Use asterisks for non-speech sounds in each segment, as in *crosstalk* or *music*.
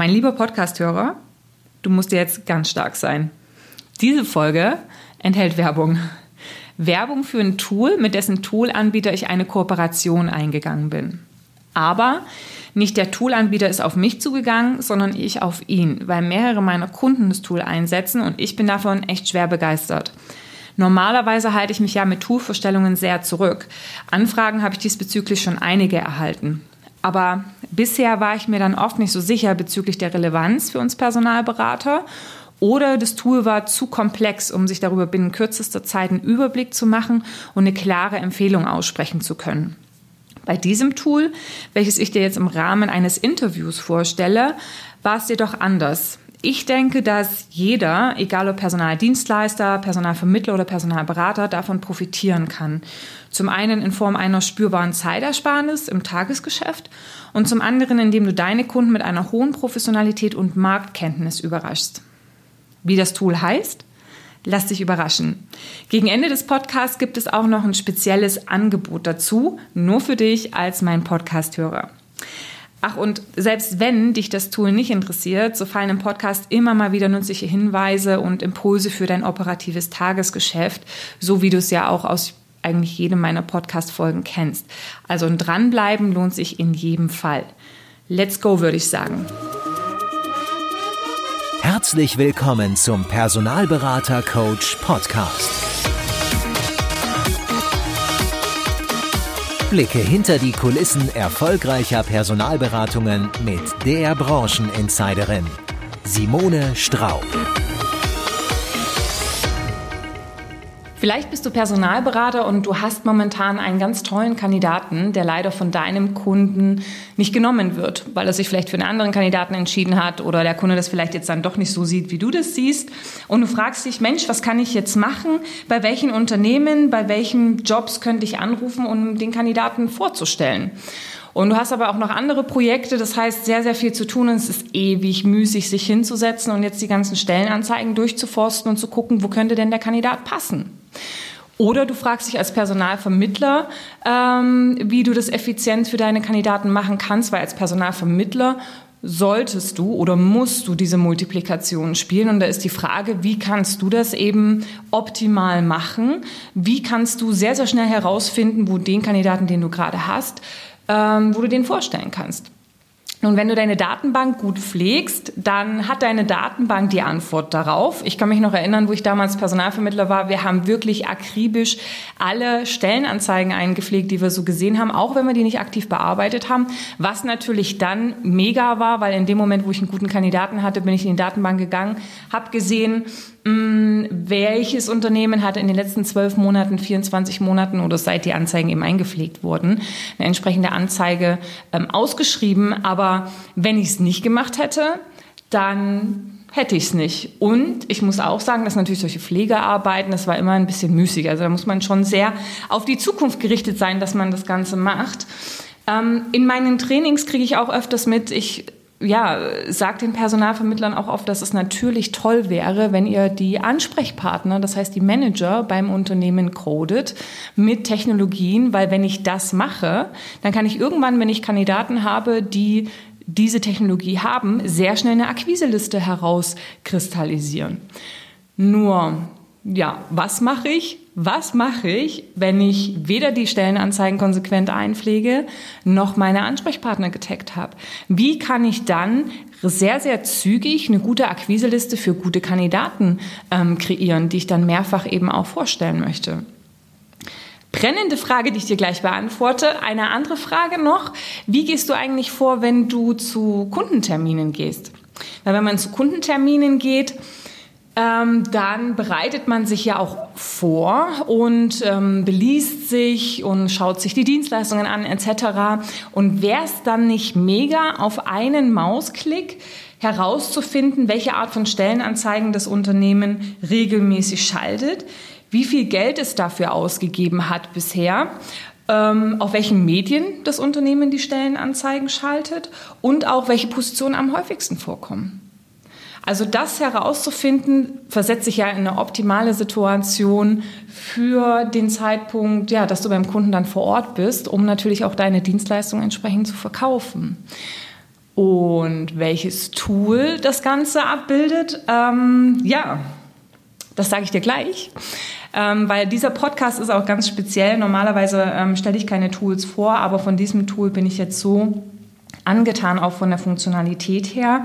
Mein lieber Podcasthörer, du musst jetzt ganz stark sein. Diese Folge enthält Werbung. Werbung für ein Tool, mit dessen Toolanbieter ich eine Kooperation eingegangen bin. Aber nicht der Toolanbieter ist auf mich zugegangen, sondern ich auf ihn, weil mehrere meiner Kunden das Tool einsetzen und ich bin davon echt schwer begeistert. Normalerweise halte ich mich ja mit Toolvorstellungen sehr zurück. Anfragen habe ich diesbezüglich schon einige erhalten. Aber bisher war ich mir dann oft nicht so sicher bezüglich der Relevanz für uns Personalberater oder das Tool war zu komplex, um sich darüber binnen kürzester Zeit einen Überblick zu machen und eine klare Empfehlung aussprechen zu können. Bei diesem Tool, welches ich dir jetzt im Rahmen eines Interviews vorstelle, war es jedoch anders. Ich denke, dass jeder, egal ob Personaldienstleister, Personalvermittler oder Personalberater, davon profitieren kann. Zum einen in Form einer spürbaren Zeitersparnis im Tagesgeschäft und zum anderen, indem du deine Kunden mit einer hohen Professionalität und Marktkenntnis überraschst. Wie das Tool heißt? Lass dich überraschen. Gegen Ende des Podcasts gibt es auch noch ein spezielles Angebot dazu, nur für dich als mein Podcasthörer. Ach, und selbst wenn dich das Tool nicht interessiert, so fallen im Podcast immer mal wieder nützliche Hinweise und Impulse für dein operatives Tagesgeschäft, so wie du es ja auch aus eigentlich jedem meiner Podcast-Folgen kennst. Also ein Dranbleiben lohnt sich in jedem Fall. Let's go, würde ich sagen. Herzlich willkommen zum Personalberater Coach Podcast. Blicke hinter die Kulissen erfolgreicher Personalberatungen mit der Brancheninsiderin Simone Straub. Vielleicht bist du Personalberater und du hast momentan einen ganz tollen Kandidaten, der leider von deinem Kunden nicht genommen wird, weil er sich vielleicht für einen anderen Kandidaten entschieden hat oder der Kunde das vielleicht jetzt dann doch nicht so sieht, wie du das siehst. Und du fragst dich, Mensch, was kann ich jetzt machen? Bei welchen Unternehmen, bei welchen Jobs könnte ich anrufen, um den Kandidaten vorzustellen? Und du hast aber auch noch andere Projekte, das heißt sehr, sehr viel zu tun und es ist ewig müßig, sich hinzusetzen und jetzt die ganzen Stellenanzeigen durchzuforsten und zu gucken, wo könnte denn der Kandidat passen. Oder du fragst dich als Personalvermittler, ähm, wie du das effizient für deine Kandidaten machen kannst, weil als Personalvermittler solltest du oder musst du diese Multiplikation spielen. Und da ist die Frage, wie kannst du das eben optimal machen? Wie kannst du sehr, sehr schnell herausfinden, wo den Kandidaten, den du gerade hast, ähm, wo du den vorstellen kannst? Nun, wenn du deine Datenbank gut pflegst, dann hat deine Datenbank die Antwort darauf. Ich kann mich noch erinnern, wo ich damals Personalvermittler war. Wir haben wirklich akribisch alle Stellenanzeigen eingepflegt, die wir so gesehen haben, auch wenn wir die nicht aktiv bearbeitet haben. Was natürlich dann mega war, weil in dem Moment, wo ich einen guten Kandidaten hatte, bin ich in die Datenbank gegangen, habe gesehen, welches Unternehmen hat in den letzten zwölf Monaten, 24 Monaten oder seit die Anzeigen eben eingepflegt wurden, eine entsprechende Anzeige ähm, ausgeschrieben. Aber wenn ich es nicht gemacht hätte, dann hätte ich es nicht. Und ich muss auch sagen, dass natürlich solche Pflegearbeiten, das war immer ein bisschen müßig. Also da muss man schon sehr auf die Zukunft gerichtet sein, dass man das Ganze macht. Ähm, in meinen Trainings kriege ich auch öfters mit, ich ja, sagt den Personalvermittlern auch oft, dass es natürlich toll wäre, wenn ihr die Ansprechpartner, das heißt die Manager beim Unternehmen codet mit Technologien, weil wenn ich das mache, dann kann ich irgendwann, wenn ich Kandidaten habe, die diese Technologie haben, sehr schnell eine Akquiseliste herauskristallisieren. Nur, ja, was mache ich? was mache ich, wenn ich weder die Stellenanzeigen konsequent einpflege, noch meine Ansprechpartner getaggt habe? Wie kann ich dann sehr, sehr zügig eine gute Akquiseliste für gute Kandidaten ähm, kreieren, die ich dann mehrfach eben auch vorstellen möchte? Brennende Frage, die ich dir gleich beantworte. Eine andere Frage noch. Wie gehst du eigentlich vor, wenn du zu Kundenterminen gehst? Weil wenn man zu Kundenterminen geht, ähm, dann bereitet man sich ja auch vor und ähm, beliest sich und schaut sich die Dienstleistungen an etc. Und wäre es dann nicht mega, auf einen Mausklick herauszufinden, welche Art von Stellenanzeigen das Unternehmen regelmäßig schaltet, wie viel Geld es dafür ausgegeben hat bisher ähm, auf welchen Medien das Unternehmen die Stellenanzeigen schaltet und auch welche Positionen am häufigsten vorkommen. Also das herauszufinden, versetzt sich ja in eine optimale Situation für den Zeitpunkt, ja, dass du beim Kunden dann vor Ort bist, um natürlich auch deine Dienstleistung entsprechend zu verkaufen. und welches Tool das Ganze abbildet, ähm, ja, das sage ich dir gleich. Ähm, weil dieser Podcast ist auch ganz speziell. Normalerweise ähm, stelle ich keine Tools vor, aber von diesem Tool bin ich jetzt so angetan, auch von der Funktionalität her,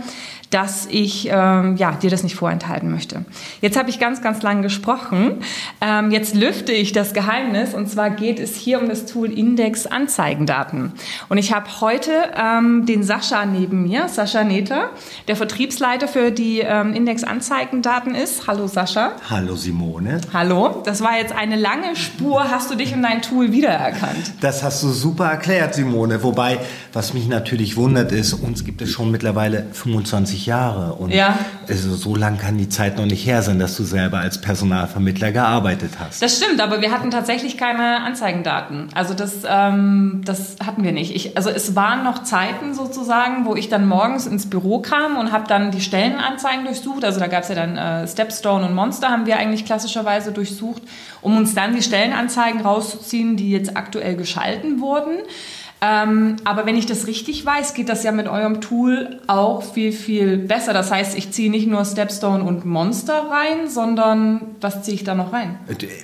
dass ich ähm, ja, dir das nicht vorenthalten möchte. Jetzt habe ich ganz, ganz lang gesprochen. Ähm, jetzt lüfte ich das Geheimnis und zwar geht es hier um das Tool Index Anzeigendaten. Und ich habe heute ähm, den Sascha neben mir, Sascha Nether, der Vertriebsleiter für die ähm, Index Anzeigendaten ist. Hallo Sascha. Hallo Simone. Hallo. Das war jetzt eine lange Spur. Hast du dich in dein Tool wiedererkannt? Das hast du super erklärt, Simone. Wobei, was mich natürlich wundert ist, uns gibt es schon mittlerweile 25 20 Jahre. Und ja. also so lang kann die Zeit noch nicht her sein, dass du selber als Personalvermittler gearbeitet hast. Das stimmt, aber wir hatten tatsächlich keine Anzeigendaten. Also das, ähm, das hatten wir nicht. Ich, also es waren noch Zeiten sozusagen, wo ich dann morgens ins Büro kam und habe dann die Stellenanzeigen durchsucht. Also da gab es ja dann äh, Stepstone und Monster haben wir eigentlich klassischerweise durchsucht, um uns dann die Stellenanzeigen rauszuziehen, die jetzt aktuell geschalten wurden. Ähm, aber wenn ich das richtig weiß, geht das ja mit eurem Tool auch viel, viel besser. Das heißt, ich ziehe nicht nur Stepstone und Monster rein, sondern was ziehe ich da noch rein?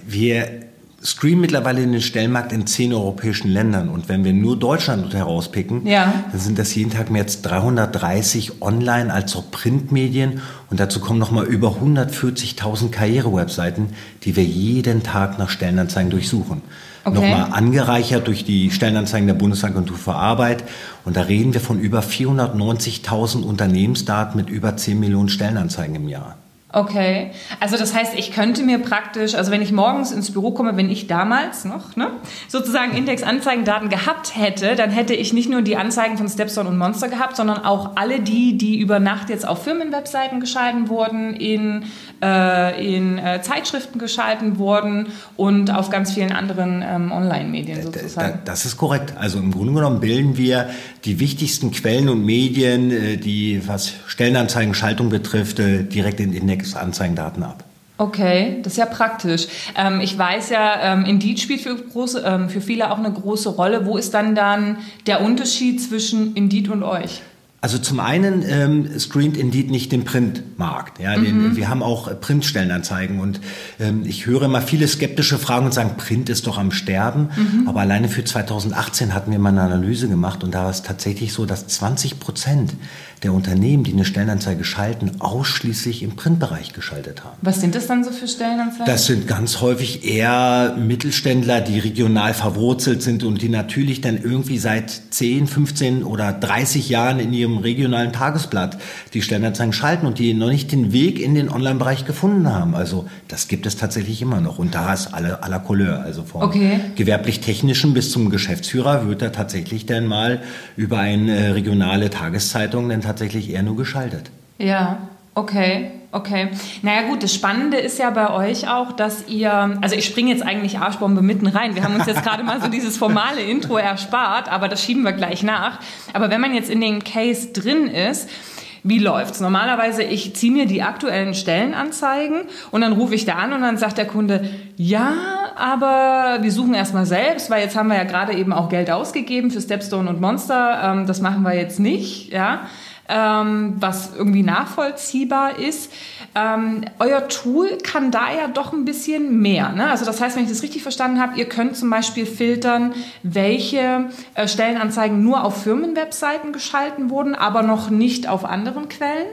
Wir streamen mittlerweile in den Stellenmarkt in zehn europäischen Ländern. Und wenn wir nur Deutschland herauspicken, ja. dann sind das jeden Tag mehr als 330 Online- als auch Printmedien. Und dazu kommen nochmal über 140.000 Karrierewebseiten, die wir jeden Tag nach Stellenanzeigen durchsuchen okay. nochmal angereichert durch die Stellenanzeigen der Bundesagentur für Arbeit. Und da reden wir von über 490.000 Unternehmensdaten mit über 10 Millionen Stellenanzeigen im Jahr. Okay, also das heißt, ich könnte mir praktisch, also wenn ich morgens ins Büro komme, wenn ich damals noch ne, sozusagen Index-Anzeigendaten gehabt hätte, dann hätte ich nicht nur die Anzeigen von Stepstone und Monster gehabt, sondern auch alle die, die über Nacht jetzt auf Firmenwebseiten geschalten wurden, in, äh, in äh, Zeitschriften geschalten wurden und auf ganz vielen anderen ähm, Online-Medien sozusagen. Das ist korrekt. Also im Grunde genommen bilden wir die wichtigsten Quellen und Medien, äh, die was Stellenanzeigen, Schaltung betrifft, äh, direkt in Index Anzeigendaten ab. Okay, das ist ja praktisch. Ähm, ich weiß ja, ähm, Indeed spielt für, große, ähm, für viele auch eine große Rolle. Wo ist dann dann der Unterschied zwischen Indeed und euch? Also zum einen ähm, screent Indeed nicht den Printmarkt. Ja, mhm. den, wir haben auch Printstellenanzeigen und ähm, ich höre immer viele skeptische Fragen und sagen, Print ist doch am Sterben. Mhm. Aber alleine für 2018 hatten wir mal eine Analyse gemacht und da war es tatsächlich so, dass 20 Prozent der Unternehmen, die eine Stellenanzeige schalten, ausschließlich im Printbereich geschaltet haben. Was sind das dann so für Stellenanzeigen? Das sind ganz häufig eher Mittelständler, die regional verwurzelt sind und die natürlich dann irgendwie seit 10, 15 oder 30 Jahren in ihrem regionalen Tagesblatt die Stellenanzeigen schalten und die noch nicht den Weg in den Online-Bereich gefunden haben. Also das gibt es tatsächlich immer noch und da ist alle à la Couleur. Also vom okay. gewerblich-technischen bis zum Geschäftsführer wird da tatsächlich dann mal über eine regionale Tageszeitung dann tatsächlich eher nur geschaltet. Ja, okay. Okay. Naja gut, das Spannende ist ja bei euch auch, dass ihr, also ich springe jetzt eigentlich Arschbombe mitten rein. Wir haben uns jetzt gerade mal so dieses formale Intro erspart, aber das schieben wir gleich nach. Aber wenn man jetzt in den Case drin ist, wie läuft's? Normalerweise, ich ziehe mir die aktuellen Stellenanzeigen und dann rufe ich da an und dann sagt der Kunde, ja, aber wir suchen erstmal selbst, weil jetzt haben wir ja gerade eben auch Geld ausgegeben für Stepstone und Monster. Ähm, das machen wir jetzt nicht, ja ähm, was irgendwie nachvollziehbar ist. Ähm, euer Tool kann da ja doch ein bisschen mehr. Ne? Also das heißt, wenn ich das richtig verstanden habe, ihr könnt zum Beispiel filtern, welche äh, Stellenanzeigen nur auf Firmenwebseiten geschalten wurden, aber noch nicht auf anderen Quellen.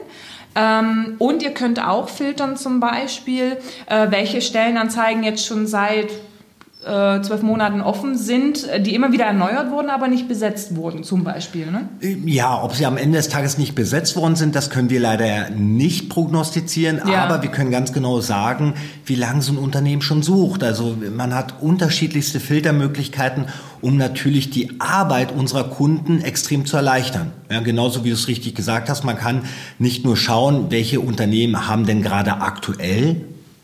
Ähm, und ihr könnt auch filtern zum Beispiel, äh, welche Stellenanzeigen jetzt schon seit zwölf Monaten offen sind, die immer wieder erneuert wurden, aber nicht besetzt wurden, zum Beispiel. Ne? Ja, ob sie am Ende des Tages nicht besetzt worden sind, das können wir leider nicht prognostizieren, ja. aber wir können ganz genau sagen, wie lange so ein Unternehmen schon sucht. Also man hat unterschiedlichste Filtermöglichkeiten, um natürlich die Arbeit unserer Kunden extrem zu erleichtern. Ja, genauso wie du es richtig gesagt hast, man kann nicht nur schauen, welche Unternehmen haben denn gerade aktuell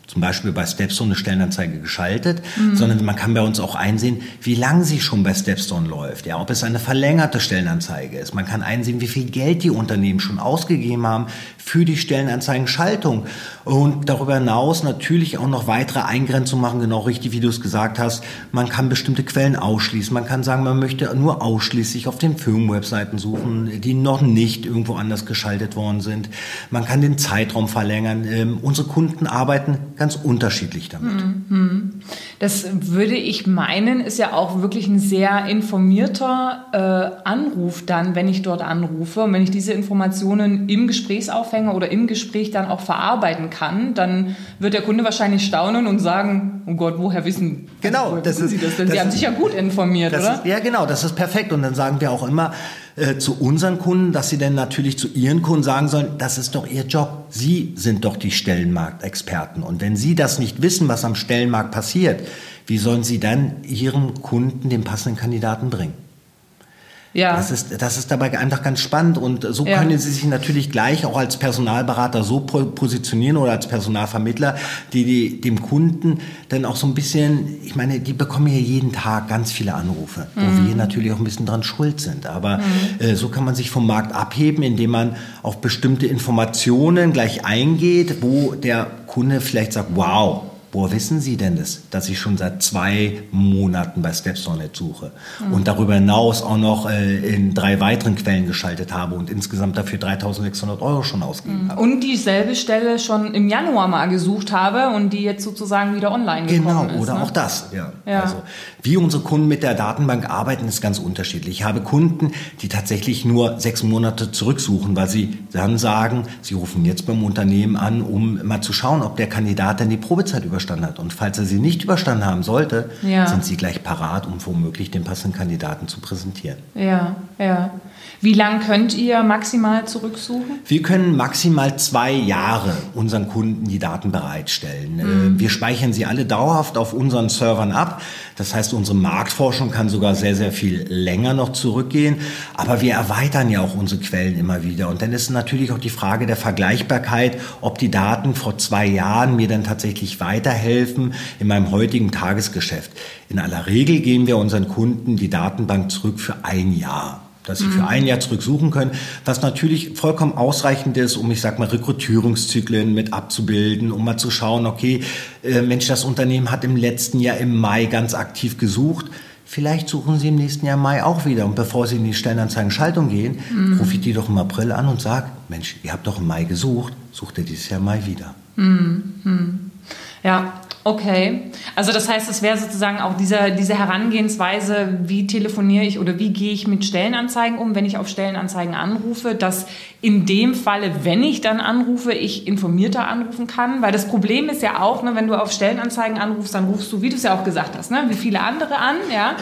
zum Beispiel bei Stepstone eine Stellenanzeige geschaltet, mhm. sondern man kann bei uns auch einsehen, wie lange sie schon bei Stepstone läuft, ja, ob es eine verlängerte Stellenanzeige ist. Man kann einsehen, wie viel Geld die Unternehmen schon ausgegeben haben für die Stellenanzeigenschaltung und darüber hinaus natürlich auch noch weitere Eingrenzungen machen, genau richtig, wie du es gesagt hast. Man kann bestimmte Quellen ausschließen. Man kann sagen, man möchte nur ausschließlich auf den Firmenwebseiten suchen, die noch nicht irgendwo anders geschaltet worden sind. Man kann den Zeitraum verlängern. Ähm, unsere Kunden arbeiten ganz unterschiedlich damit. Mhm. Das würde ich meinen, ist ja auch wirklich ein sehr informierter äh, Anruf dann, wenn ich dort anrufe. Und wenn ich diese Informationen im Gesprächsaufhänger oder im Gespräch dann auch verarbeiten kann, dann wird der Kunde wahrscheinlich staunen und sagen, oh Gott, woher wissen, genau, woher das ist, Sie das denn? Sie haben sich ja gut informiert, oder? Ist, ja, genau, das ist perfekt. Und dann sagen wir auch immer, äh, zu unseren Kunden, dass sie dann natürlich zu ihren Kunden sagen sollen, das ist doch ihr Job. Sie sind doch die Stellenmarktexperten. Und wenn Sie das nicht wissen, was am Stellenmarkt passiert, wie sollen Sie dann Ihrem Kunden den passenden Kandidaten bringen? Ja. Das ist, das ist dabei einfach ganz spannend und so ja. können Sie sich natürlich gleich auch als Personalberater so positionieren oder als Personalvermittler, die, die dem Kunden dann auch so ein bisschen, ich meine, die bekommen ja jeden Tag ganz viele Anrufe, mhm. wo wir natürlich auch ein bisschen dran schuld sind. Aber mhm. äh, so kann man sich vom Markt abheben, indem man auf bestimmte Informationen gleich eingeht, wo der Kunde vielleicht sagt, wow, Woher wissen Sie denn das, dass ich schon seit zwei Monaten bei StepSonet suche mhm. und darüber hinaus auch noch äh, in drei weiteren Quellen geschaltet habe und insgesamt dafür 3600 Euro schon ausgegeben mhm. habe. Und dieselbe Stelle schon im Januar mal gesucht habe und die jetzt sozusagen wieder online gekommen genau, ist. Genau, oder ne? auch das. Ja. ja. Also, wie unsere Kunden mit der Datenbank arbeiten, ist ganz unterschiedlich. Ich habe Kunden, die tatsächlich nur sechs Monate zurücksuchen, weil sie dann sagen, sie rufen jetzt beim Unternehmen an, um mal zu schauen, ob der Kandidat dann die Probezeit überstanden hat. Und falls er sie nicht überstanden haben sollte, ja. sind sie gleich parat, um womöglich den passenden Kandidaten zu präsentieren. Ja, ja. Wie lange könnt ihr maximal zurücksuchen? Wir können maximal zwei Jahre unseren Kunden die Daten bereitstellen. Mhm. Wir speichern sie alle dauerhaft auf unseren Servern ab. Das heißt, unsere Marktforschung kann sogar sehr, sehr viel länger noch zurückgehen. Aber wir erweitern ja auch unsere Quellen immer wieder. Und dann ist natürlich auch die Frage der Vergleichbarkeit, ob die Daten vor zwei Jahren mir dann tatsächlich weiterhelfen in meinem heutigen Tagesgeschäft. In aller Regel geben wir unseren Kunden die Datenbank zurück für ein Jahr dass sie für mhm. ein Jahr zurücksuchen können, was natürlich vollkommen ausreichend ist, um, ich sag mal, Rekrutierungszyklen mit abzubilden, um mal zu schauen, okay, äh, Mensch, das Unternehmen hat im letzten Jahr im Mai ganz aktiv gesucht. Vielleicht suchen Sie im nächsten Jahr Mai auch wieder. Und bevor Sie in die Stellenanzeigen-Schaltung gehen, mhm. rufe ich die doch im April an und sage, Mensch, ihr habt doch im Mai gesucht, sucht ihr dieses Jahr Mai wieder. Mhm. Ja, Okay, also das heißt, es wäre sozusagen auch diese, diese Herangehensweise, wie telefoniere ich oder wie gehe ich mit Stellenanzeigen um, wenn ich auf Stellenanzeigen anrufe, dass in dem Falle, wenn ich dann anrufe, ich informierter anrufen kann, weil das Problem ist ja auch, ne, wenn du auf Stellenanzeigen anrufst, dann rufst du, wie du es ja auch gesagt hast, ne, wie viele andere an, ja,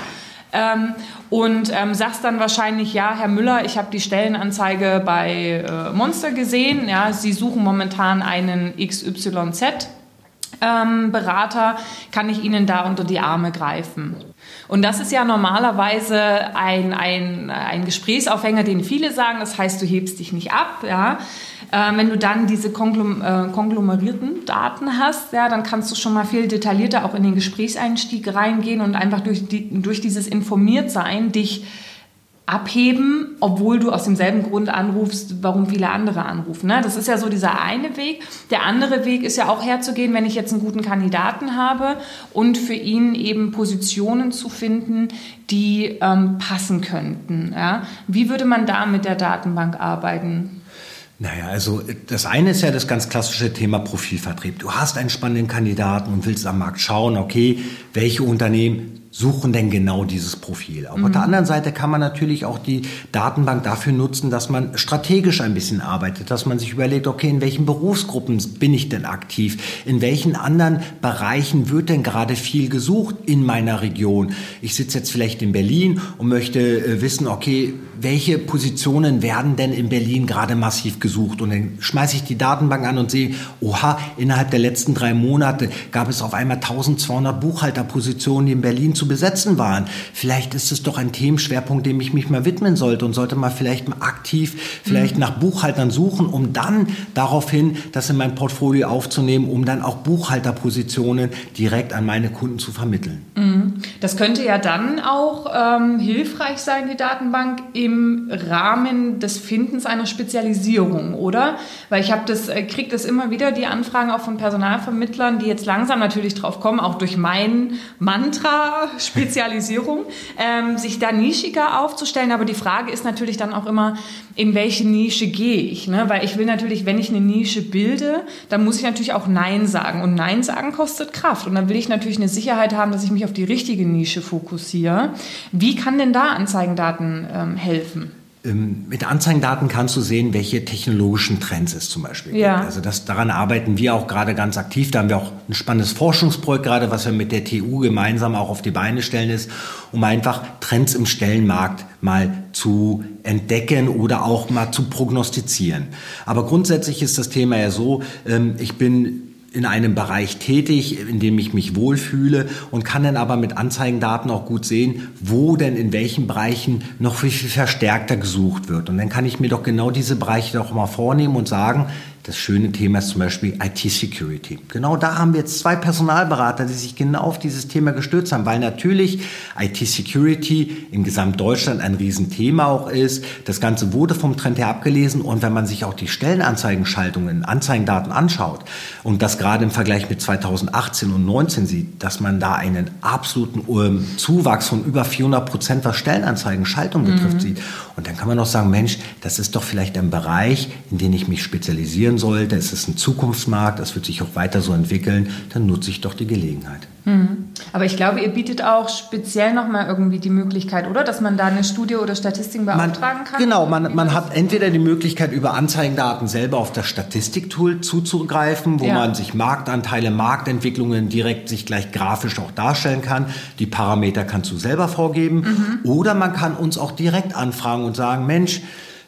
ähm, und ähm, sagst dann wahrscheinlich, ja, Herr Müller, ich habe die Stellenanzeige bei äh, Monster gesehen, ja, Sie suchen momentan einen XYZ ähm, Berater, kann ich Ihnen da unter die Arme greifen. Und das ist ja normalerweise ein, ein, ein Gesprächsaufhänger, den viele sagen. Das heißt, du hebst dich nicht ab. Ja? Äh, wenn du dann diese konglom äh, konglomerierten Daten hast, ja, dann kannst du schon mal viel detaillierter auch in den Gesprächseinstieg reingehen und einfach durch, die, durch dieses Informiertsein dich abheben, obwohl du aus demselben Grund anrufst, warum viele andere anrufen. Ne? Das ist ja so dieser eine Weg. Der andere Weg ist ja auch herzugehen, wenn ich jetzt einen guten Kandidaten habe und für ihn eben Positionen zu finden, die ähm, passen könnten. Ja? Wie würde man da mit der Datenbank arbeiten? Naja, also das eine ist ja das ganz klassische Thema Profilvertrieb. Du hast einen spannenden Kandidaten und willst am Markt schauen, okay, welche Unternehmen suchen denn genau dieses Profil. Aber mhm. auf der anderen Seite kann man natürlich auch die Datenbank dafür nutzen, dass man strategisch ein bisschen arbeitet, dass man sich überlegt, okay, in welchen Berufsgruppen bin ich denn aktiv? In welchen anderen Bereichen wird denn gerade viel gesucht in meiner Region? Ich sitze jetzt vielleicht in Berlin und möchte äh, wissen, okay, welche Positionen werden denn in Berlin gerade massiv gesucht? Und dann schmeiße ich die Datenbank an und sehe, oha, innerhalb der letzten drei Monate gab es auf einmal 1200 Buchhalterpositionen, die in Berlin zu zu besetzen waren. Vielleicht ist es doch ein Themenschwerpunkt, dem ich mich mal widmen sollte und sollte mal vielleicht mal aktiv vielleicht mhm. nach Buchhaltern suchen, um dann daraufhin das in mein Portfolio aufzunehmen, um dann auch Buchhalterpositionen direkt an meine Kunden zu vermitteln. Mhm. Das könnte ja dann auch ähm, hilfreich sein, die Datenbank, im Rahmen des Findens einer Spezialisierung, oder? Weil ich habe das, äh, kriege das immer wieder, die Anfragen auch von Personalvermittlern, die jetzt langsam natürlich drauf kommen, auch durch mein Mantra Spezialisierung, ähm, sich da nischiger aufzustellen. Aber die Frage ist natürlich dann auch immer, in welche Nische gehe ich? Ne? Weil ich will natürlich, wenn ich eine Nische bilde, dann muss ich natürlich auch Nein sagen. Und Nein sagen kostet Kraft. Und dann will ich natürlich eine Sicherheit haben, dass ich mich auf die richtige Nische fokussiere. Wie kann denn da Anzeigendaten ähm, helfen? Ähm, mit Anzeigendaten kannst du sehen, welche technologischen Trends es zum Beispiel ja. gibt. Also das, daran arbeiten wir auch gerade ganz aktiv. Da haben wir auch ein spannendes Forschungsprojekt gerade, was wir mit der TU gemeinsam auch auf die Beine stellen ist, um einfach Trends im Stellenmarkt mal zu entdecken oder auch mal zu prognostizieren. Aber grundsätzlich ist das Thema ja so, ähm, ich bin in einem Bereich tätig, in dem ich mich wohlfühle und kann dann aber mit Anzeigendaten auch gut sehen, wo denn in welchen Bereichen noch viel, viel verstärkter gesucht wird. Und dann kann ich mir doch genau diese Bereiche doch mal vornehmen und sagen, das schöne Thema ist zum Beispiel IT-Security. Genau da haben wir jetzt zwei Personalberater, die sich genau auf dieses Thema gestürzt haben, weil natürlich IT-Security in Gesamtdeutschland ein Riesenthema auch ist. Das Ganze wurde vom Trend her abgelesen und wenn man sich auch die Stellenanzeigenschaltungen, Anzeigendaten anschaut und das gerade im Vergleich mit 2018 und 2019 sieht, dass man da einen absoluten ähm, Zuwachs von über 400 Prozent, was Stellenanzeigenschaltung betrifft, mhm. sieht. Und dann kann man auch sagen, Mensch, das ist doch vielleicht ein Bereich, in den ich mich spezialisieren entwickeln sollte, es ist ein Zukunftsmarkt, das wird sich auch weiter so entwickeln, dann nutze ich doch die Gelegenheit. Mhm. Aber ich glaube, ihr bietet auch speziell nochmal irgendwie die Möglichkeit, oder? Dass man da eine Studie oder Statistiken beauftragen man, kann? Genau, man, man hat entweder die Möglichkeit, über Anzeigendaten selber auf das Statistiktool zuzugreifen, wo ja. man sich Marktanteile, Marktentwicklungen direkt sich gleich grafisch auch darstellen kann. Die Parameter kannst du selber vorgeben. Mhm. Oder man kann uns auch direkt anfragen und sagen, Mensch,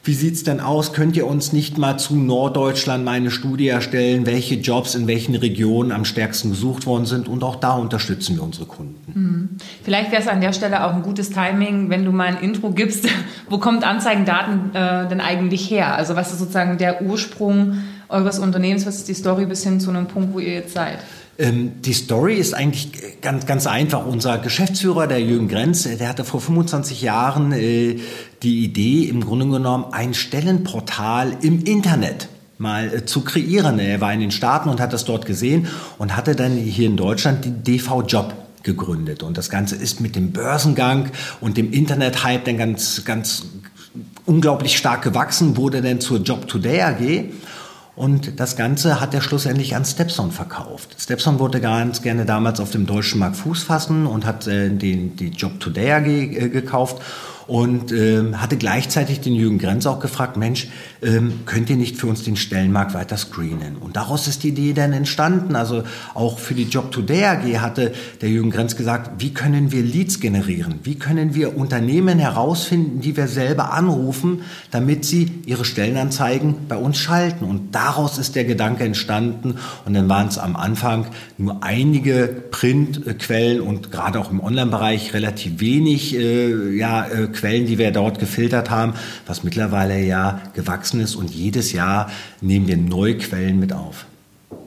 wie sieht's denn aus? Könnt ihr uns nicht mal zu Norddeutschland eine Studie erstellen, welche Jobs in welchen Regionen am stärksten gesucht worden sind? Und auch da unterstützen wir unsere Kunden. Mhm. Vielleicht wäre es an der Stelle auch ein gutes Timing, wenn du mal ein Intro gibst. *laughs* Wo kommt Anzeigendaten äh, denn eigentlich her? Also was ist sozusagen der Ursprung eures Unternehmens? Was ist die Story bis hin zu einem Punkt, wo ihr jetzt seid? Ähm, die Story ist eigentlich ganz, ganz einfach. Unser Geschäftsführer, der Jürgen Grenz, der hatte vor 25 Jahren äh, die Idee, im Grunde genommen ein Stellenportal im Internet mal äh, zu kreieren. Er war in den Staaten und hat das dort gesehen und hatte dann hier in Deutschland die DV Job gegründet. Und das Ganze ist mit dem Börsengang und dem Internet-Hype dann ganz, ganz unglaublich stark gewachsen, wurde dann zur Job Today AG. Und das Ganze hat er schlussendlich an Stepson verkauft. Stepson wollte ganz gerne damals auf dem deutschen Markt Fuß fassen und hat äh, den, die Job Today AG äh, gekauft und ähm, hatte gleichzeitig den Jürgen Grenz auch gefragt, Mensch, ähm, könnt ihr nicht für uns den Stellenmarkt weiter screenen? Und daraus ist die Idee dann entstanden. Also auch für die Job Today AG hatte der Jürgen Grenz gesagt, wie können wir Leads generieren? Wie können wir Unternehmen herausfinden, die wir selber anrufen, damit sie ihre Stellenanzeigen bei uns schalten? Und daraus ist der Gedanke entstanden. Und dann waren es am Anfang nur einige Printquellen und gerade auch im Online-Bereich relativ wenig äh, ja, äh, Quellen, die wir dort gefiltert haben, was mittlerweile ja gewachsen ist und jedes Jahr nehmen wir neue Quellen mit auf.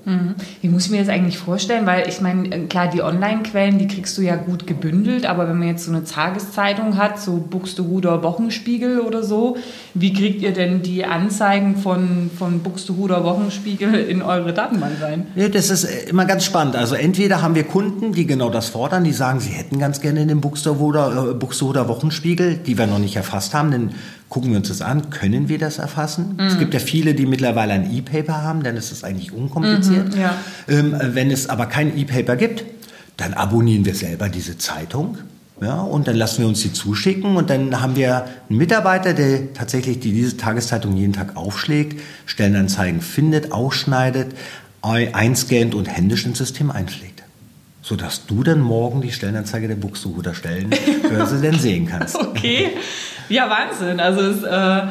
Mhm. Wie muss ich mir das eigentlich vorstellen? Weil ich meine, äh, klar, die Online-Quellen, die kriegst du ja gut gebündelt, aber wenn man jetzt so eine Tageszeitung hat, so Buxtehuder Wochenspiegel oder so, wie kriegt ihr denn die Anzeigen von, von Buxtehuder Wochenspiegel in eure Datenbank rein? Ja, das ist äh, immer ganz spannend. Also entweder haben wir Kunden, die genau das fordern, die sagen, sie hätten ganz gerne den Buxtehuder, äh, Buxtehuder Wochenspiegel, die wir noch nicht erfasst haben, denn gucken wir uns das an, können wir das erfassen? Mhm. Es gibt ja viele, die mittlerweile ein E-Paper haben, denn es ist eigentlich unkompliziert. Mhm, ja. ähm, wenn es aber kein E-Paper gibt, dann abonnieren wir selber diese Zeitung. Ja, und dann lassen wir uns die zuschicken und dann haben wir einen Mitarbeiter, der tatsächlich die, diese Tageszeitung jeden Tag aufschlägt, Stellenanzeigen findet, ausschneidet, einscannt und händisch ins System einpflegt. Sodass du dann morgen die Stellenanzeige der Buxtehuder Stellenbörse *laughs* denn sehen kannst. Okay. *laughs* Ja, Wahnsinn. Also es, äh,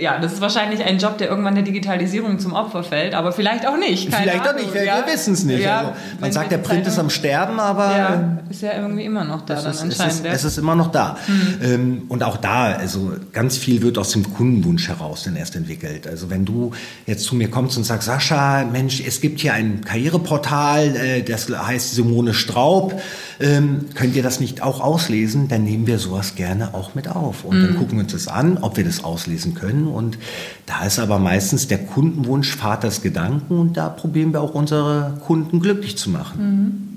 ja, das ist wahrscheinlich ein Job, der irgendwann der Digitalisierung zum Opfer fällt, aber vielleicht auch nicht. vielleicht Ahnung, auch nicht, wir, ja? wir wissen es nicht. Ja, also, man sagt, der Print ist am Sterben, aber. Ja, ist ja irgendwie immer noch da dann ist, anscheinend. Es ist, es ist immer noch da. Mhm. und auch da, also ganz viel wird aus dem Kundenwunsch heraus dann erst entwickelt. Also wenn du jetzt zu mir kommst und sagst, Sascha, Mensch, es gibt hier ein Karriereportal, äh, das heißt Simone Straub, ähm, könnt ihr das nicht auch auslesen? Dann nehmen wir sowas gerne auch mit auf. Und mhm. dann gucken wir uns das an, ob wir das auslesen können. Und da ist aber meistens der Kundenwunsch Vaters Gedanken und da probieren wir auch unsere Kunden glücklich zu machen. Mhm.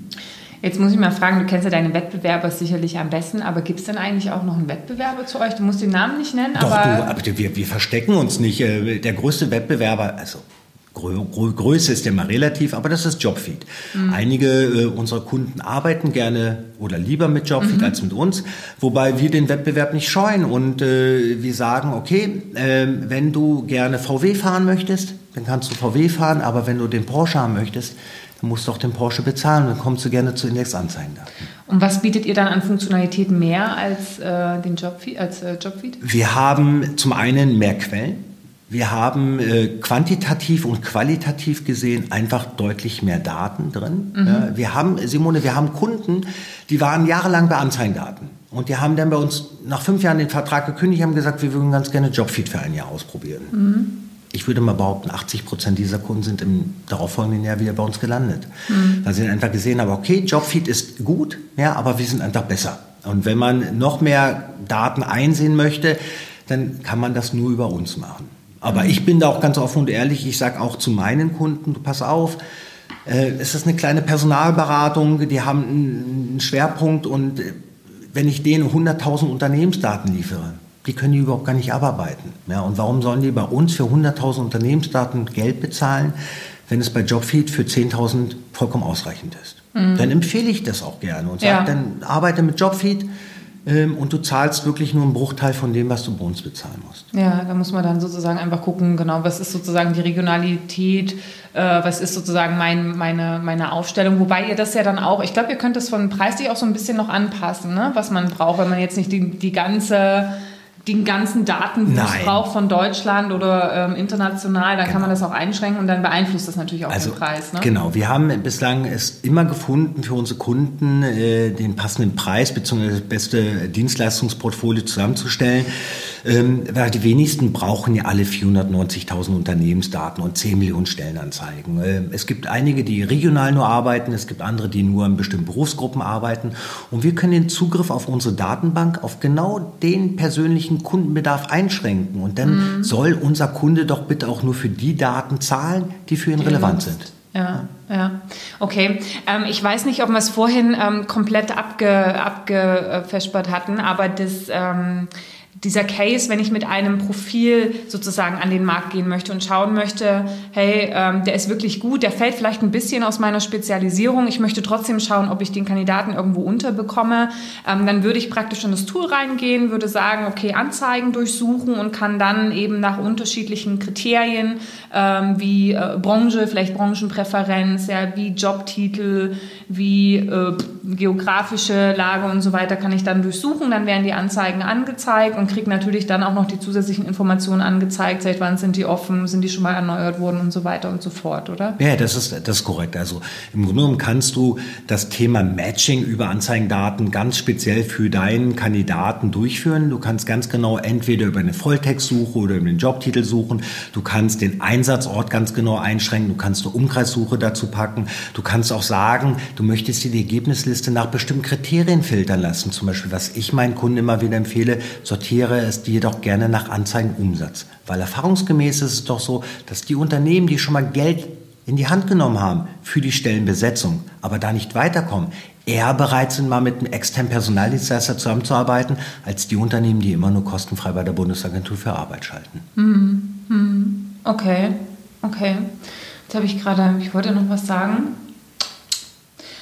Jetzt muss ich mal fragen, du kennst ja deine Wettbewerber sicherlich am besten, aber gibt es denn eigentlich auch noch einen Wettbewerber zu euch? Du musst den Namen nicht nennen, Doch, aber... Du, aber wir, wir verstecken uns nicht. Äh, der größte Wettbewerber, also Größe ist ja mal relativ, aber das ist Jobfeed. Mhm. Einige äh, unserer Kunden arbeiten gerne oder lieber mit Jobfeed mhm. als mit uns, wobei wir den Wettbewerb nicht scheuen und äh, wir sagen, okay, äh, wenn du gerne VW fahren möchtest, dann kannst du VW fahren, aber wenn du den Porsche haben möchtest, dann musst du auch den Porsche bezahlen, dann kommst du gerne zu Indexanzeigen. Und was bietet ihr dann an Funktionalitäten mehr als äh, den Jobfeed, als äh, Jobfeed? Wir haben zum einen mehr Quellen. Wir haben äh, quantitativ und qualitativ gesehen einfach deutlich mehr Daten drin. Mhm. Ja, wir haben, Simone, wir haben Kunden, die waren jahrelang bei Anzeigendaten. Und die haben dann bei uns nach fünf Jahren den Vertrag gekündigt, haben gesagt, wir würden ganz gerne Jobfeed für ein Jahr ausprobieren. Mhm. Ich würde mal behaupten, 80 Prozent dieser Kunden sind im darauffolgenden Jahr wieder bei uns gelandet. Mhm. Weil sie einfach gesehen haben, okay, Jobfeed ist gut, ja, aber wir sind einfach besser. Und wenn man noch mehr Daten einsehen möchte, dann kann man das nur über uns machen. Aber ich bin da auch ganz offen und ehrlich, ich sage auch zu meinen Kunden, du pass auf, äh, es ist eine kleine Personalberatung, die haben einen Schwerpunkt und äh, wenn ich denen 100.000 Unternehmensdaten liefere, die können die überhaupt gar nicht abarbeiten. Ja, und warum sollen die bei uns für 100.000 Unternehmensdaten Geld bezahlen, wenn es bei Jobfeed für 10.000 vollkommen ausreichend ist? Mhm. Dann empfehle ich das auch gerne und sage, ja. dann arbeite mit Jobfeed und du zahlst wirklich nur einen Bruchteil von dem, was du bei uns bezahlen musst. Ja, da muss man dann sozusagen einfach gucken, genau, was ist sozusagen die Regionalität, äh, was ist sozusagen mein, meine, meine Aufstellung, wobei ihr das ja dann auch, ich glaube, ihr könnt das von Preis auch so ein bisschen noch anpassen, ne? was man braucht, wenn man jetzt nicht die, die ganze den ganzen Datenbrauch von Deutschland oder ähm, international, dann genau. kann man das auch einschränken und dann beeinflusst das natürlich auch also, den Preis. Ne? Genau, wir haben bislang es immer gefunden, für unsere Kunden äh, den passenden Preis bzw. das beste Dienstleistungsportfolio zusammenzustellen. Ähm, weil die wenigsten brauchen ja alle 490.000 Unternehmensdaten und 10 Millionen Stellenanzeigen. Äh, es gibt einige, die regional nur arbeiten, es gibt andere, die nur in bestimmten Berufsgruppen arbeiten. Und wir können den Zugriff auf unsere Datenbank auf genau den persönlichen Kundenbedarf einschränken. Und dann mhm. soll unser Kunde doch bitte auch nur für die Daten zahlen, die für ihn die relevant sind. Ja, ja. Okay. Ähm, ich weiß nicht, ob wir es vorhin ähm, komplett abge, abgefespert hatten, aber das. Ähm dieser Case, wenn ich mit einem Profil sozusagen an den Markt gehen möchte und schauen möchte, hey, ähm, der ist wirklich gut, der fällt vielleicht ein bisschen aus meiner Spezialisierung, ich möchte trotzdem schauen, ob ich den Kandidaten irgendwo unterbekomme, ähm, dann würde ich praktisch in das Tool reingehen, würde sagen, okay, Anzeigen durchsuchen und kann dann eben nach unterschiedlichen Kriterien ähm, wie äh, Branche, vielleicht Branchenpräferenz, ja, wie Jobtitel, wie äh, geografische Lage und so weiter, kann ich dann durchsuchen, dann werden die Anzeigen angezeigt und kriege natürlich dann auch noch die zusätzlichen Informationen angezeigt, seit wann sind die offen, sind die schon mal erneuert worden und so weiter und so fort, oder? Ja, das ist, das ist korrekt. Also im Grunde genommen kannst du das Thema Matching über Anzeigendaten ganz speziell für deinen Kandidaten durchführen. Du kannst ganz genau entweder über eine Volltextsuche oder über den Jobtitel suchen. Du kannst den Einsatzort ganz genau einschränken. Du kannst eine Umkreissuche dazu packen. Du kannst auch sagen, du möchtest dir die Ergebnisliste nach bestimmten Kriterien filtern lassen. Zum Beispiel, was ich meinen Kunden immer wieder empfehle, sortiere sortiere es jedoch gerne nach Anzeigenumsatz. Weil erfahrungsgemäß ist es doch so, dass die Unternehmen, die schon mal Geld in die Hand genommen haben für die Stellenbesetzung, aber da nicht weiterkommen, eher bereit sind, mal mit einem externen Personaldienstleister zusammenzuarbeiten, als die Unternehmen, die immer nur kostenfrei bei der Bundesagentur für Arbeit schalten. Mhm. Okay, okay. Jetzt habe ich gerade, ich wollte noch was sagen.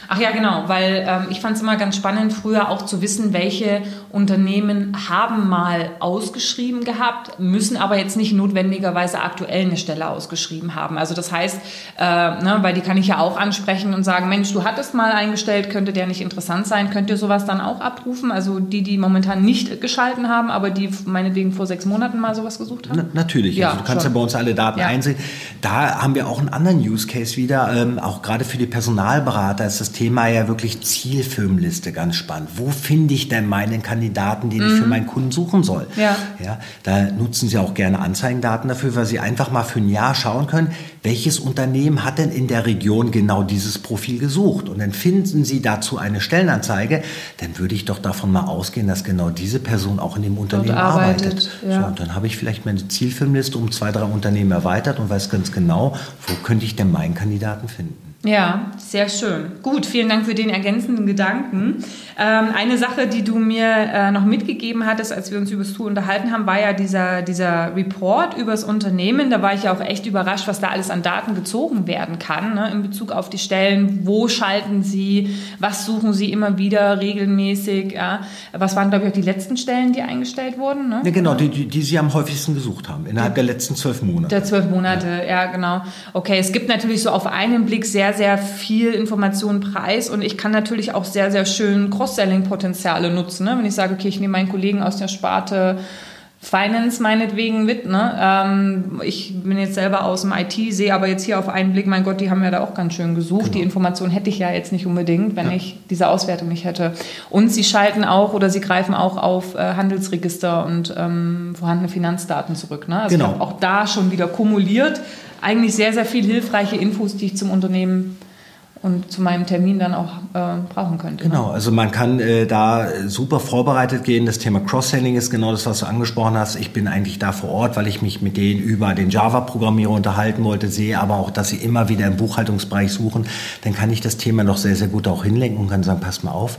Ach ja, genau, weil ähm, ich fand es immer ganz spannend, früher auch zu wissen, welche Unternehmen haben mal ausgeschrieben gehabt, müssen aber jetzt nicht notwendigerweise aktuell eine Stelle ausgeschrieben haben. Also das heißt, äh, ne, weil die kann ich ja auch ansprechen und sagen, Mensch, du hattest mal eingestellt, könnte der nicht interessant sein, könnt ihr sowas dann auch abrufen? Also die, die momentan nicht geschalten haben, aber die meinetwegen vor sechs Monaten mal sowas gesucht haben? Na, natürlich, ja, also du kannst schon. ja bei uns alle Daten ja. einsehen. Da haben wir auch einen anderen Use Case wieder, ähm, auch gerade für die Personalberater ist das Thema ja wirklich Zielfirmenliste ganz spannend. Wo finde ich denn meinen Kandidaten, den mhm. ich für mhm. meinen Kunden suchen soll? Ja. Ja, da nutzen Sie auch gerne Anzeigendaten dafür, weil Sie einfach mal für ein Jahr schauen können, welches Unternehmen hat denn in der Region genau dieses Profil gesucht? Und dann finden Sie dazu eine Stellenanzeige, dann würde ich doch davon mal ausgehen, dass genau diese Person auch in dem Unternehmen arbeitet. arbeitet. Ja. So, und dann habe ich vielleicht meine Zielfirmenliste um zwei, drei Unternehmen erweitert und weiß ganz genau, wo könnte ich denn meinen Kandidaten finden. Ja, sehr schön. Gut, vielen Dank für den ergänzenden Gedanken. Ähm, eine Sache, die du mir äh, noch mitgegeben hattest, als wir uns über das Tool unterhalten haben, war ja dieser, dieser Report über das Unternehmen. Da war ich ja auch echt überrascht, was da alles an Daten gezogen werden kann ne, in Bezug auf die Stellen. Wo schalten sie? Was suchen sie immer wieder regelmäßig? Ja? Was waren, glaube ich, auch die letzten Stellen, die eingestellt wurden? Ne? Ja, genau, die, die, die sie am häufigsten gesucht haben, innerhalb der letzten zwölf Monate. Der zwölf Monate, ja. ja, genau. Okay, es gibt natürlich so auf einen Blick sehr sehr viel Information preis und ich kann natürlich auch sehr, sehr schön Cross-Selling-Potenziale nutzen. Ne? Wenn ich sage, okay, ich nehme meinen Kollegen aus der Sparte Finance meinetwegen mit. Ne? Ähm, ich bin jetzt selber aus dem IT, sehe aber jetzt hier auf einen Blick, mein Gott, die haben ja da auch ganz schön gesucht. Genau. Die Information hätte ich ja jetzt nicht unbedingt, wenn ja. ich diese Auswertung nicht hätte. Und sie schalten auch oder sie greifen auch auf äh, Handelsregister und ähm, vorhandene Finanzdaten zurück. Ne? Also genau. auch da schon wieder kumuliert eigentlich sehr, sehr viel hilfreiche Infos, die ich zum Unternehmen und zu meinem Termin dann auch äh, brauchen könnte. Ne? Genau, also man kann äh, da super vorbereitet gehen. Das Thema Cross-Selling ist genau das, was du angesprochen hast. Ich bin eigentlich da vor Ort, weil ich mich mit denen über den Java-Programmierer unterhalten wollte, sehe aber auch, dass sie immer wieder im Buchhaltungsbereich suchen. Dann kann ich das Thema noch sehr, sehr gut auch hinlenken und kann sagen, passt mal auf,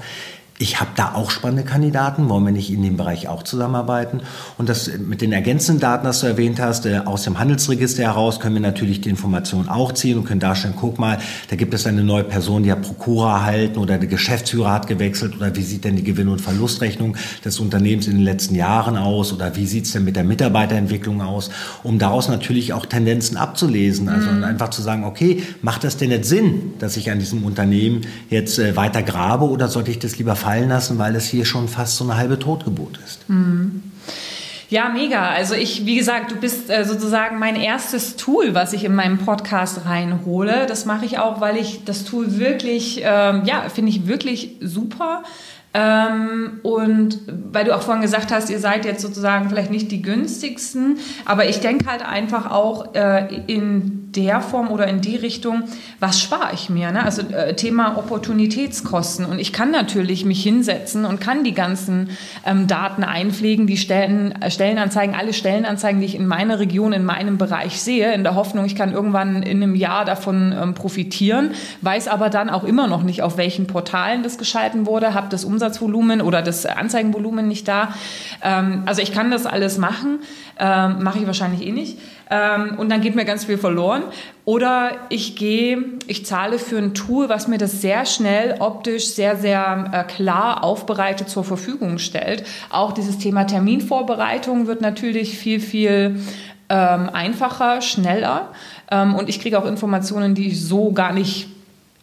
ich habe da auch spannende Kandidaten, wollen wir nicht in dem Bereich auch zusammenarbeiten? Und das mit den ergänzenden Daten, das du erwähnt hast, äh, aus dem Handelsregister heraus können wir natürlich die Informationen auch ziehen und können darstellen, guck mal, da gibt es eine neue Person, die hat Prokura erhalten oder der Geschäftsführer hat gewechselt oder wie sieht denn die Gewinn- und Verlustrechnung des Unternehmens in den letzten Jahren aus oder wie sieht es denn mit der Mitarbeiterentwicklung aus, um daraus natürlich auch Tendenzen abzulesen. Also mhm. einfach zu sagen, okay, macht das denn nicht Sinn, dass ich an diesem Unternehmen jetzt äh, weiter grabe oder sollte ich das lieber fallen lassen, weil es hier schon fast so eine halbe Totgeburt ist. Mhm. Ja, mega. Also ich, wie gesagt, du bist äh, sozusagen mein erstes Tool, was ich in meinem Podcast reinhole. Das mache ich auch, weil ich das Tool wirklich, ähm, ja, finde ich wirklich super. Ähm, und weil du auch vorhin gesagt hast, ihr seid jetzt sozusagen vielleicht nicht die günstigsten, aber ich denke halt einfach auch äh, in der Form oder in die Richtung, was spare ich mir? Ne? Also äh, Thema Opportunitätskosten. Und ich kann natürlich mich hinsetzen und kann die ganzen ähm, Daten einpflegen, die Stellen, äh, Stellenanzeigen, alle Stellenanzeigen, die ich in meiner Region, in meinem Bereich sehe, in der Hoffnung, ich kann irgendwann in einem Jahr davon ähm, profitieren, weiß aber dann auch immer noch nicht, auf welchen Portalen das geschalten wurde, habe das Umsatz Umsatzvolumen oder das Anzeigenvolumen nicht da. Ähm, also ich kann das alles machen, ähm, mache ich wahrscheinlich eh nicht. Ähm, und dann geht mir ganz viel verloren. Oder ich gehe, ich zahle für ein Tool, was mir das sehr schnell optisch sehr, sehr äh, klar aufbereitet zur Verfügung stellt. Auch dieses Thema Terminvorbereitung wird natürlich viel, viel ähm, einfacher, schneller. Ähm, und ich kriege auch Informationen, die ich so gar nicht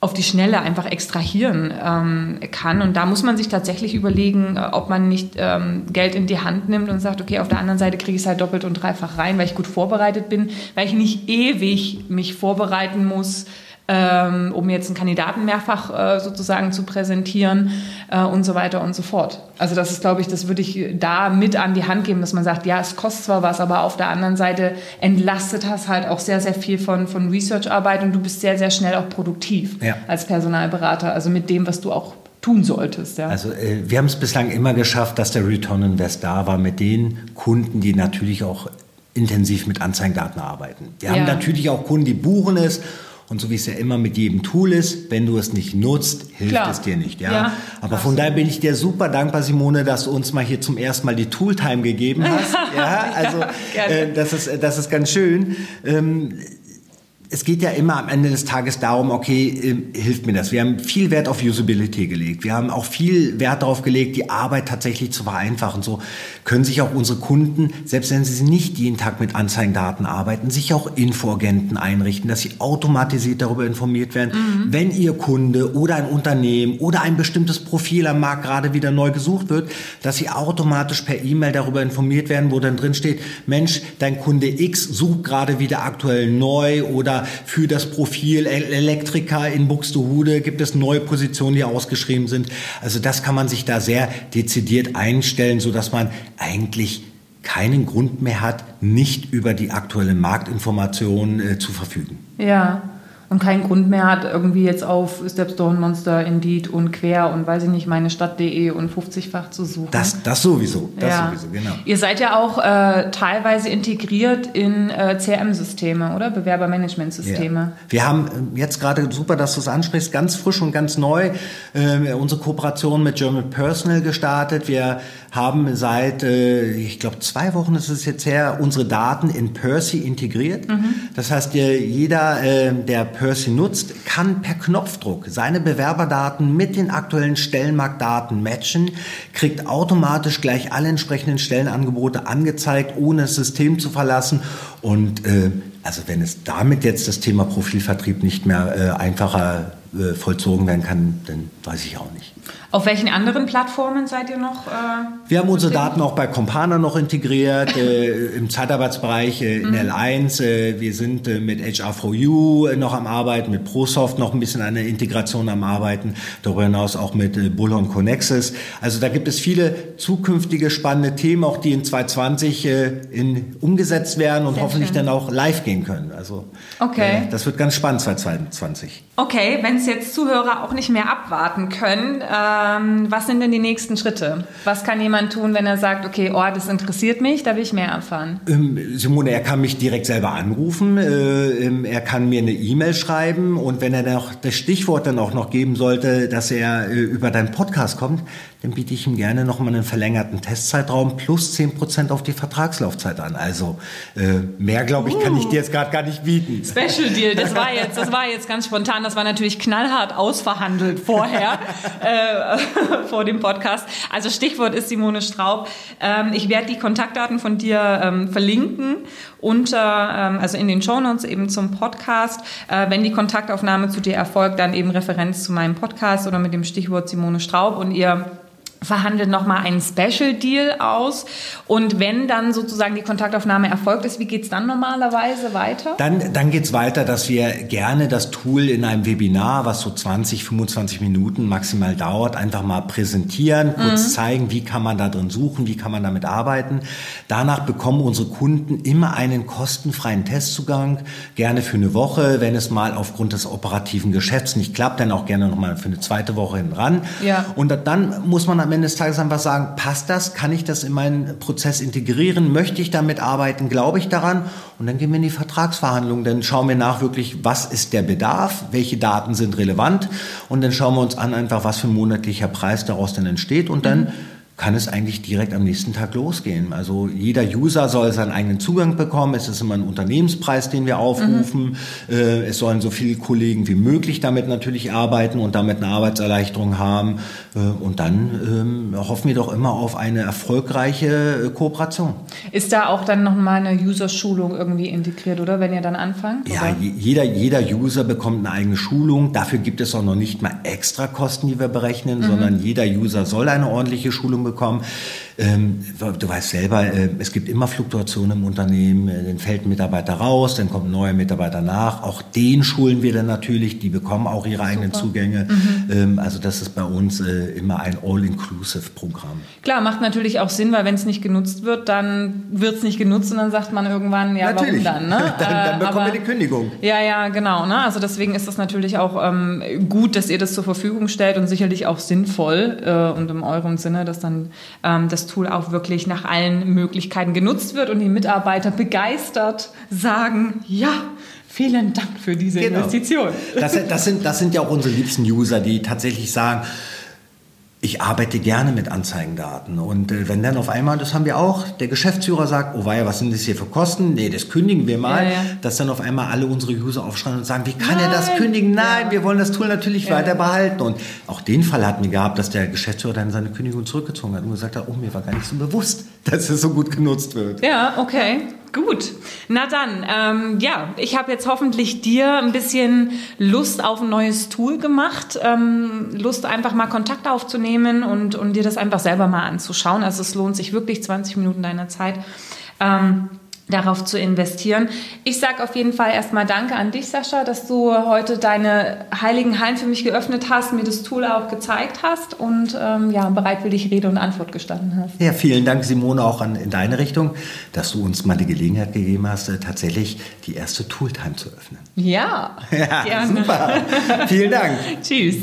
auf die Schnelle einfach extrahieren ähm, kann. Und da muss man sich tatsächlich überlegen, äh, ob man nicht ähm, Geld in die Hand nimmt und sagt, okay, auf der anderen Seite kriege ich es halt doppelt und dreifach rein, weil ich gut vorbereitet bin, weil ich nicht ewig mich vorbereiten muss, ähm, um jetzt einen Kandidaten mehrfach äh, sozusagen zu präsentieren äh, und so weiter und so fort. Also das ist, glaube ich, das würde ich da mit an die Hand geben, dass man sagt, ja, es kostet zwar was, aber auf der anderen Seite entlastet das halt auch sehr, sehr viel von, von Research-Arbeit und du bist sehr, sehr schnell auch produktiv ja. als Personalberater, also mit dem, was du auch tun solltest. Ja. Also äh, wir haben es bislang immer geschafft, dass der Return Invest da war mit den Kunden, die natürlich auch intensiv mit Anzeigendaten arbeiten. Wir ja. haben natürlich auch Kunden, die buchen es und so wie es ja immer mit jedem Tool ist, wenn du es nicht nutzt, hilft Klar. es dir nicht. Ja? ja Aber von daher bin ich dir super dankbar, Simone, dass du uns mal hier zum ersten Mal die Tooltime gegeben hast. *laughs* ja, also äh, das, ist, das ist ganz schön. Ähm, es geht ja immer am Ende des Tages darum, okay, äh, hilft mir das? Wir haben viel Wert auf Usability gelegt. Wir haben auch viel Wert darauf gelegt, die Arbeit tatsächlich zu vereinfachen. So können sich auch unsere Kunden, selbst wenn sie nicht jeden Tag mit Anzeigendaten arbeiten, sich auch Infoagenten einrichten, dass sie automatisiert darüber informiert werden, mhm. wenn ihr Kunde oder ein Unternehmen oder ein bestimmtes Profil am Markt gerade wieder neu gesucht wird, dass sie automatisch per E-Mail darüber informiert werden, wo dann drin steht, Mensch, dein Kunde X sucht gerade wieder aktuell neu oder für das Profil Elektriker in Buxtehude gibt es neue Positionen, die ausgeschrieben sind. Also das kann man sich da sehr dezidiert einstellen, so dass man eigentlich keinen Grund mehr hat, nicht über die aktuelle Marktinformation äh, zu verfügen. Ja und keinen Grund mehr hat, irgendwie jetzt auf Stepstone, Monster, Indeed und Quer und weiß ich nicht, meine Stadt.de und 50-fach zu suchen. Das, das sowieso, das ja. sowieso, genau. Ihr seid ja auch äh, teilweise integriert in äh, CRM-Systeme, oder? Bewerbermanagementsysteme. Ja. Wir haben äh, jetzt gerade, super, dass du es ansprichst, ganz frisch und ganz neu äh, unsere Kooperation mit German Personal gestartet. Wir haben seit, äh, ich glaube, zwei Wochen ist es jetzt her, unsere Daten in Percy integriert. Mhm. Das heißt, jeder, äh, der Percy nutzt, kann per Knopfdruck seine Bewerberdaten mit den aktuellen Stellenmarktdaten matchen, kriegt automatisch gleich alle entsprechenden Stellenangebote angezeigt, ohne das System zu verlassen. Und äh, also wenn es damit jetzt das Thema Profilvertrieb nicht mehr äh, einfacher äh, vollzogen werden kann, dann weiß ich auch nicht. Auf welchen anderen Plattformen seid ihr noch? Äh, wir haben unsere Daten auch bei Compana noch integriert, äh, *laughs* im Zeitarbeitsbereich äh, in mhm. L1. Äh, wir sind äh, mit HR4U noch am Arbeiten, mit ProSoft noch ein bisschen an der Integration am Arbeiten, darüber hinaus auch mit äh, Bullhorn Connexus. Also da gibt es viele zukünftige spannende Themen, auch die in 2020 äh, in, umgesetzt werden und Sehr hoffentlich schön. dann auch live gehen können. Also okay. Äh, das wird ganz spannend 2020. Okay, wenn es jetzt Zuhörer auch nicht mehr abwarten können, ähm, was sind denn die nächsten Schritte? Was kann jemand tun, wenn er sagt, okay, oh, das interessiert mich, da will ich mehr erfahren? Ähm, Simone, er kann mich direkt selber anrufen, äh, ähm, er kann mir eine E-Mail schreiben und wenn er noch das Stichwort dann auch noch geben sollte, dass er äh, über deinen Podcast kommt, dann biete ich ihm gerne noch mal einen verlängerten Testzeitraum plus 10% auf die Vertragslaufzeit an. Also äh, mehr, glaube ich, kann ich dir jetzt gerade gar nicht bieten. Special Deal, das war jetzt, das war jetzt ganz spontan, das war natürlich knallhart ausverhandelt vorher, *laughs* äh, *laughs* vor dem Podcast. Also Stichwort ist Simone Straub. Ähm, ich werde die Kontaktdaten von dir ähm, verlinken unter, ähm, also in den Shownotes eben zum Podcast. Äh, wenn die Kontaktaufnahme zu dir erfolgt, dann eben Referenz zu meinem Podcast oder mit dem Stichwort Simone Straub und ihr verhandelt nochmal einen Special Deal aus. Und wenn dann sozusagen die Kontaktaufnahme erfolgt ist, wie geht's dann normalerweise weiter? Dann, dann geht's weiter, dass wir gerne das Tool in einem Webinar, was so 20, 25 Minuten maximal dauert, einfach mal präsentieren, kurz mhm. zeigen, wie kann man da drin suchen, wie kann man damit arbeiten. Danach bekommen unsere Kunden immer einen kostenfreien Testzugang, gerne für eine Woche, wenn es mal aufgrund des operativen Geschäfts nicht klappt, dann auch gerne nochmal für eine zweite Woche hin ran. Ja. Und dann muss man am Ende des Tages einfach sagen, passt das? Kann ich das in meinen Prozess integrieren? Möchte ich damit arbeiten? Glaube ich daran? Und dann gehen wir in die Vertragsverhandlungen. Dann schauen wir nach wirklich, was ist der Bedarf? Welche Daten sind relevant? Und dann schauen wir uns an einfach, was für ein monatlicher Preis daraus dann entsteht. Und dann mhm kann es eigentlich direkt am nächsten Tag losgehen. Also jeder User soll seinen eigenen Zugang bekommen. Es ist immer ein Unternehmenspreis, den wir aufrufen. Mhm. Es sollen so viele Kollegen wie möglich damit natürlich arbeiten und damit eine Arbeitserleichterung haben. Äh, und dann ähm, hoffen wir doch immer auf eine erfolgreiche äh, Kooperation. Ist da auch dann nochmal eine User-Schulung irgendwie integriert, oder? Wenn ihr dann anfangt? Ja, jeder, jeder User bekommt eine eigene Schulung. Dafür gibt es auch noch nicht mal extra Kosten, die wir berechnen, mhm. sondern jeder User soll eine ordentliche Schulung bekommen. Ähm, du weißt selber, äh, es gibt immer Fluktuationen im Unternehmen. Äh, dann fällt ein Mitarbeiter raus, dann kommt ein neuer Mitarbeiter nach. Auch den schulen wir dann natürlich. Die bekommen auch ihre Super. eigenen Zugänge. Mhm. Ähm, also das ist bei uns äh, immer ein All-Inclusive-Programm. Klar, macht natürlich auch Sinn, weil wenn es nicht genutzt wird, dann wird es nicht genutzt und dann sagt man irgendwann, ja, natürlich. warum dann? Ne? *laughs* dann, dann bekommen Aber, wir die Kündigung. Ja, ja, genau. Ne? Also deswegen ist das natürlich auch ähm, gut, dass ihr das zur Verfügung stellt und sicherlich auch sinnvoll äh, und in eurem Sinne, dass dann ähm, das Tool auch wirklich nach allen Möglichkeiten genutzt wird und die Mitarbeiter begeistert sagen, ja, vielen Dank für diese genau. Investition. Das, das, sind, das sind ja auch unsere liebsten User, die tatsächlich sagen, ich arbeite gerne mit Anzeigendaten. Und äh, wenn dann auf einmal, das haben wir auch, der Geschäftsführer sagt, oh weia, was sind das hier für Kosten? Nee, das kündigen wir mal. Ja, ja. Dass dann auf einmal alle unsere User aufschreien und sagen, wie kann Nein. er das kündigen? Nein, ja. wir wollen das Tool natürlich weiter behalten. Und auch den Fall hatten wir gehabt, dass der Geschäftsführer dann seine Kündigung zurückgezogen hat und gesagt hat, oh, mir war gar nicht so bewusst, *laughs* dass es so gut genutzt wird. Ja, okay. Gut, na dann, ähm, ja, ich habe jetzt hoffentlich dir ein bisschen Lust auf ein neues Tool gemacht, ähm, Lust einfach mal Kontakt aufzunehmen und, und dir das einfach selber mal anzuschauen. Also es lohnt sich wirklich 20 Minuten deiner Zeit. Ähm, darauf zu investieren. Ich sage auf jeden Fall erstmal Danke an dich, Sascha, dass du heute deine heiligen Hallen für mich geöffnet hast, mir das Tool auch gezeigt hast und ähm, ja, bereitwillig Rede und Antwort gestanden hast. Ja, vielen Dank, Simone, auch an, in deine Richtung, dass du uns mal die Gelegenheit gegeben hast, äh, tatsächlich die erste Tooltime zu öffnen. Ja, *laughs* ja gerne. super. vielen Dank. *laughs* Tschüss.